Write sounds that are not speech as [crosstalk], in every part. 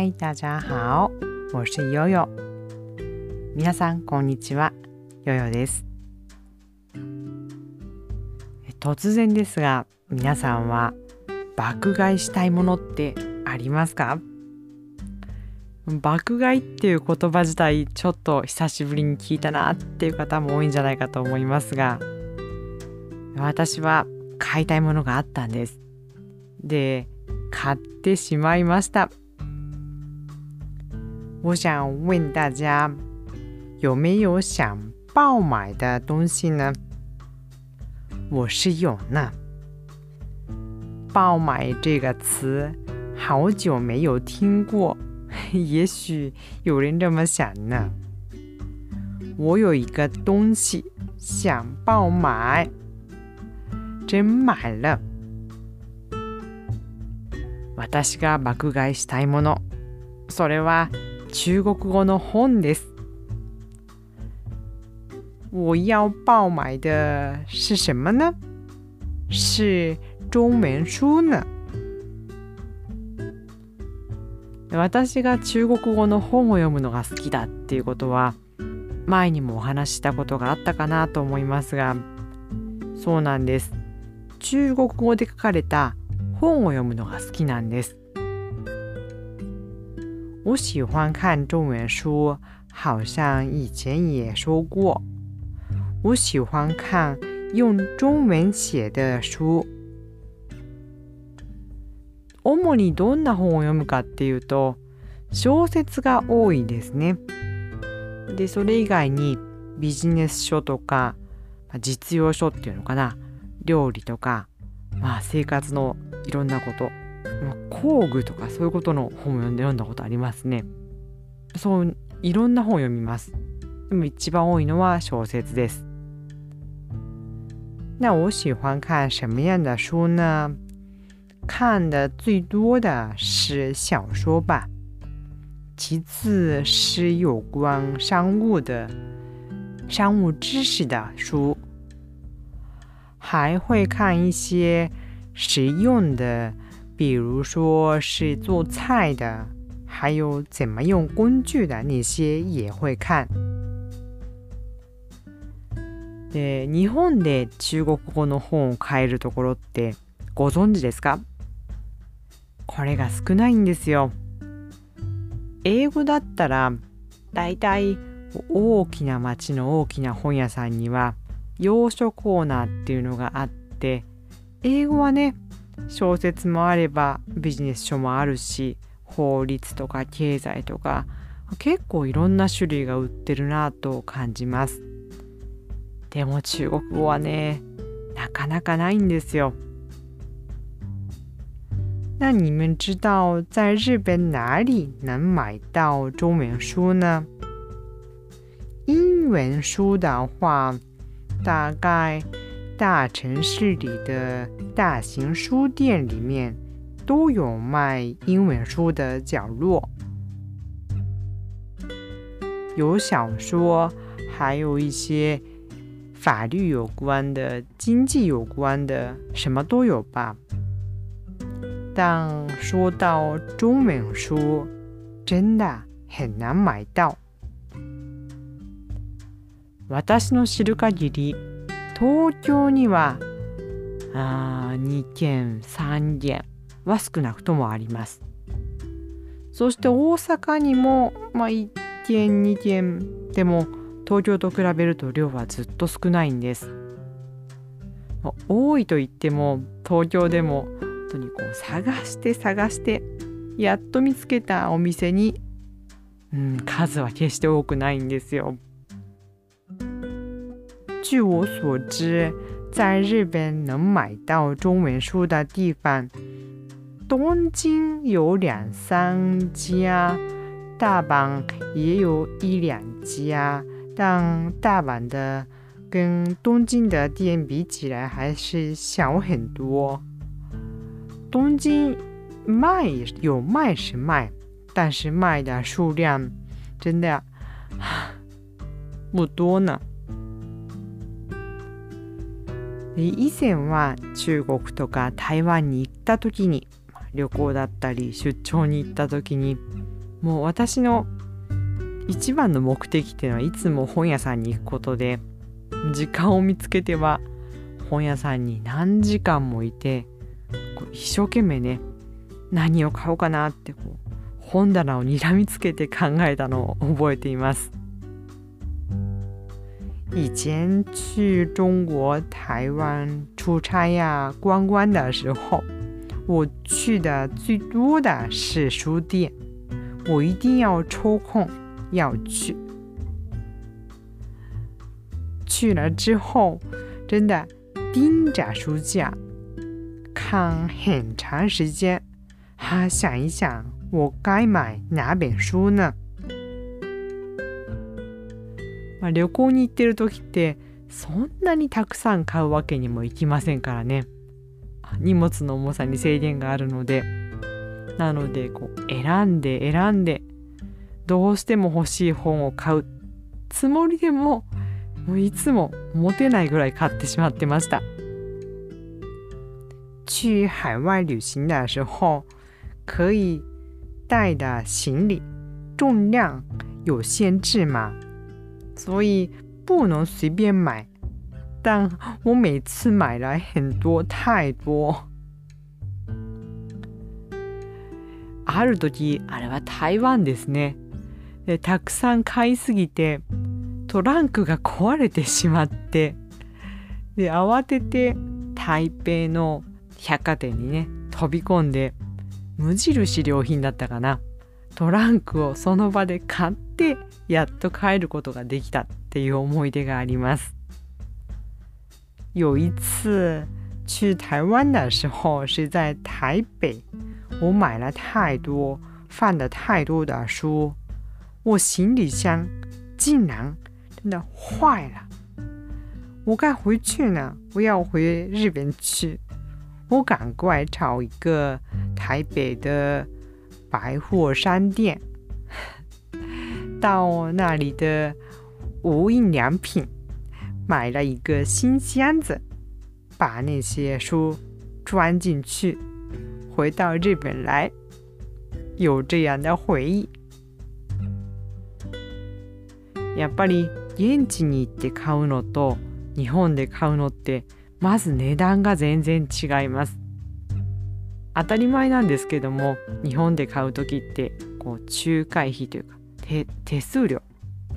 嗨，大家好，我是悠悠。皆さんこんにちは、ヨヨです。突然ですが、皆さんは爆買いしたいものってありますか？爆買いっていう言葉自体ちょっと久しぶりに聞いたなっていう方も多いんじゃないかと思いますが私は買いたいものがあったんです。で買ってしまいました。我想问大家有没有想爆买的东西呢我是有呢爆买这个词好久没有听过也许有人这么想呢。我有一个东西想爆买，真买了。私が爆買いしたいもの、それは 中国語の本です。我要爆买的是什么呢？是中文书呢？私が中国語の本を読むのが好きだっていうことは前にもお話ししたことがあったかなと思いますがそうなんです中国語で書かれた本を読むのが好きなんです我喜欢看中文书好像以前也说过。我喜欢看用中文写的书。主にどんな本を読むかっていうと小説が多いですね。でそれ以外にビジネス書とか実用書っていうのかな。料理とか、まあ、生活のいろんなこと、工具とかそういうことの本を読んで読んだことありますね。そういろんな本を読みます。でも一番多いのは小説です。那我喜欢看什么样的书呢？看的最多的是小说吧，其次是有关商务的、商务知识的书，还会看一些实用的，比如说是做菜的，还有怎么用工具的那些也会看。で日本で中国語の本を買えるところってご存知ですか？これが少ないんですよ。英語だったらだいたい大きな町の大きな本屋さんには洋書コーナーっていうのがあって英語はね小説もあればビジネス書もあるし法律とか経済とか結構いろんな種類が売ってるなと感じますでも中国語はねなかなかないんですよ那你们知道在日本哪里能买到中文书呢？英文书的话，大概大城市里的大型书店里面都有卖英文书的角落，有小说，还有一些法律有关的、经济有关的，什么都有吧。但说到中文书，真的很難買到。私の知る限り、 東京にはあ2件、3件は少なくともあります。そして大阪にも、まあ、1件、2件でも東京と比べると量はずっと少ないんです。多いと言っても東京でも本当にこう探して探してやっと見つけたお店に、うん、数は決して多くないんですよ。据我所知，在日本能买到中文书的地方，东京有两三家，大阪也有一两家，但大阪的跟东京的店比起来还是小很多。东京卖有卖是卖，但是卖的数量真的 [sighs] 不多呢。以前は中国とか台湾に行った時に旅行だったり出張に行った時にもう私の一番の目的っていうのはいつも本屋さんに行くことで時間を見つけては本屋さんに何時間もいて一生懸命ね何を買おうかなってこう本棚をにらみつけて考えたのを覚えています。以前去中国台湾出差呀、观光的时候，我去的最多的是书店，我一定要抽空要去。去了之后，真的盯着书架看很长时间，哈，想一想我该买哪本书呢？まあ、旅行に行ってる時ってそんなにたくさん買うわけにもいきませんからね。荷物の重さに制限があるので。なのでこう選んで選んでどうしても欲しい本を買う。つもりでももういつも持てないぐらい買ってしまってました。去海外旅行的时候可以带的行李重量有限制吗？所以不能随便买。但我每次买来很多太多。ある時あれは台湾ですねでたくさん買いすぎてトランクが壊れてしまってで慌てて台北の百貨店にね飛び込んで無印良品だったかなトランクをその場で買ってやっと帰ることができたっていう思い出があります。有一次去台湾的时候是在台北，我买了太多放的太多的书，我行李箱竟然真的坏了。我该回去呢，我要回日本去，我赶快找一个台北的百货商店。 到那里的无印良品买了一个新箱子，把那些书装进去，回到日本来，有这样的回忆。やっぱり現地に行って買うのと日本で買うのってまず値段が全然違います。当たり前なんですけども日本で買う時ってこう仲介費というか手数料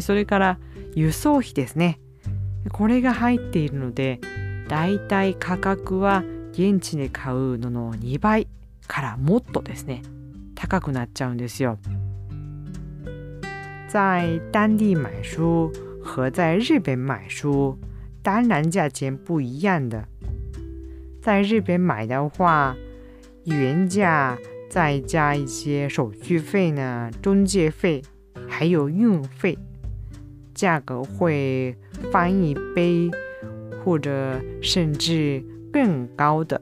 それから輸送費ですねこれが入っているのでだいたい価格は現地で買うのの2倍からもっとですね高くなっちゃうんですよ。在当地买书和在日本买书当然价钱不一样的。在日本买的话，原价再加一些手续费呢、中介费还有运费，价格会翻一倍或者甚至更高的。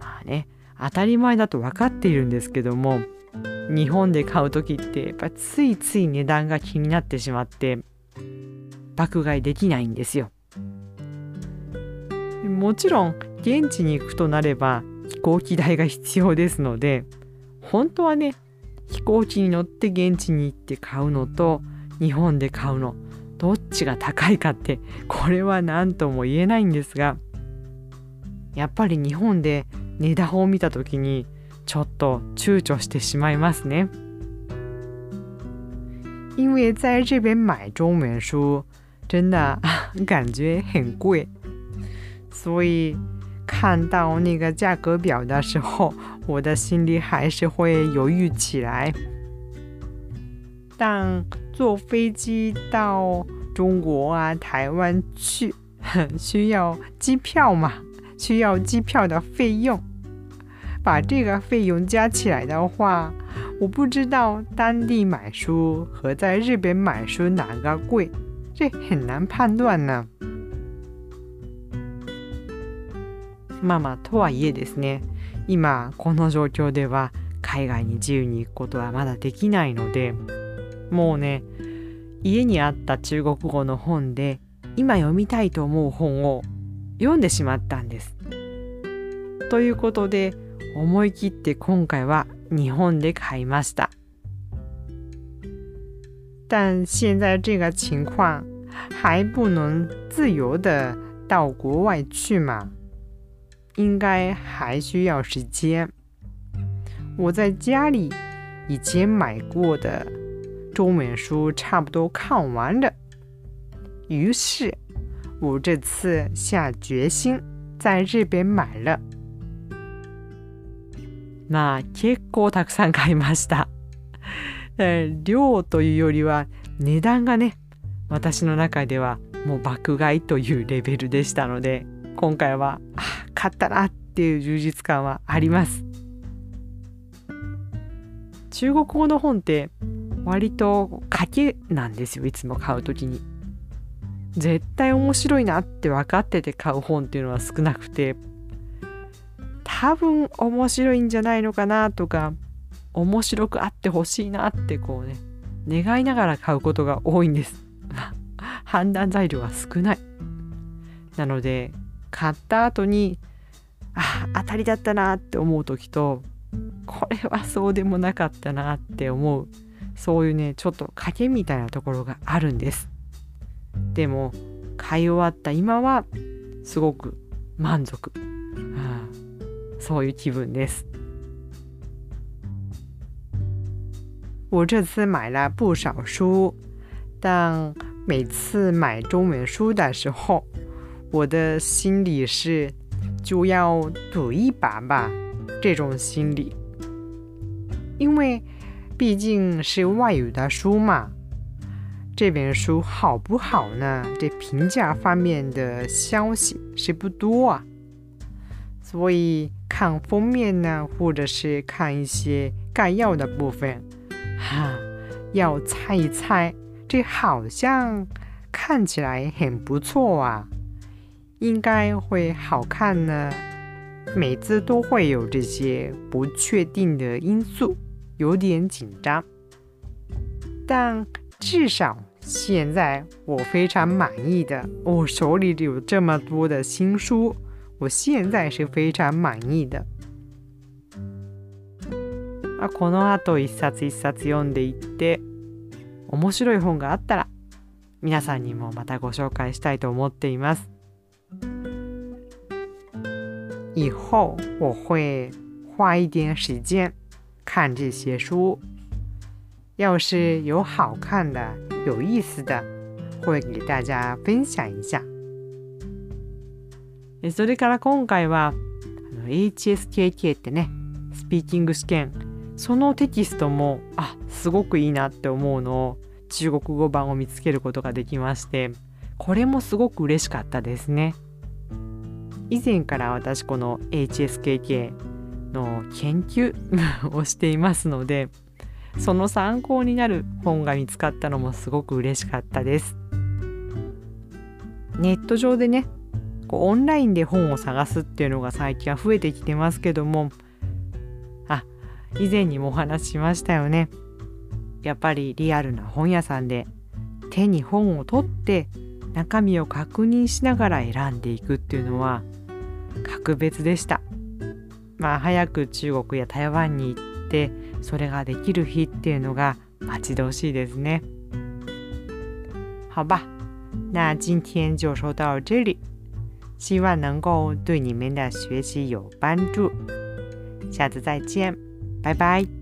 まあね、当たり前だと分かっているんですけども、日本で買う時ってやっぱついつい値段が気になってしまって爆買いできないんですよ。もちろん現地に行くとなれば飛行機代が必要ですので本当はね飛行機に乗って現地に行って買うのと日本で買うのどっちが高いかってこれは何とも言えないんですがやっぱり日本で値段を見た時にちょっと躊躇してしまいますね。因为在日本买中文书真的感觉很贵，所以看到那个价格表的时候，我的心里还是会犹豫起来。但坐飞机到中国啊、台湾去，[laughs] 需要机票嘛？需要机票的费用。把这个费用加起来的话，我不知道当地买书和在日本买书哪个贵，这很难判断呢。まあまあとはいえですね今この状況では海外に自由に行くことはまだできないのでもうね家にあった中国語の本で今読みたいと思う本を読んでしまったんです。ということで思い切って今回は日本で買いました。但现在这个情况还不能自由的到国外去嘛，应该还需要时间。我在家里以前买过的中文书差不多看完了，于是我这次下决心在日本买了。まあ結構たくさん買いました。[laughs] 量というよりは値段がね私の中ではもう爆買いというレベルでしたので今回は買ったなっていう充実感はあります。中国語の本って割と賭けなんですよいつも買う時に。絶対面白いなって分かってて買う本っていうのは少なくて。多分面白いんじゃないのかなとか面白くあってほしいなってこうね願いながら買うことが多いんです。[laughs] 判断材料が少ない。なので買った後にあ当たりだったなって思う時とこれはそうでもなかったなって思うそういうねちょっと賭けみたいなところがあるんです。でも買い終わった今はすごく満足、はあ、そういう気分です。我这次买了不少书，但每次买中文书的时候，我的心里是就要赌一把吧，这种心理。因为毕竟是外语的书嘛，这本书好不好呢？这评价方面的消息是不多啊，所以看封面呢，或者是看一些概要的部分。哈，要猜一猜，这好像看起来很不错啊，应该会好看呢。每次都会有这些不确定的因素，有点紧张。但至少现在我非常满意的，我手里有这么多的新书，我现在是非常满意的。まあ、この後一冊一冊読んでいって面白い本があったら皆さんにもまたご紹介したいと思っています。 以后我会花一点时间看这些书，要是有好看的、有意思的，会给大家分享一下。それから今回は HSKK ってね、スピーキング試験そのテキストもあすごくいいなって思うのを中国語版を見つけることができましてこれもすごく嬉しかったですね。以前から私この HSKK の研究をしていますのでその参考になる本が見つかったのもすごく嬉しかったですネット上でねこうオンラインで本を探すっていうのが最近は増えてきてますけどもあ以前にもお話ししましたよね。やっぱりリアルな本屋さんで手に本を取って中身を確認しながら選んでいくっていうのは格別でした。まあ早く中国や台湾に行ってそれができる日っていうのが待ち遠しいですね。好吧，那今天就说到这里，希望能够对你们的学习有帮助。下次再见。拜拜。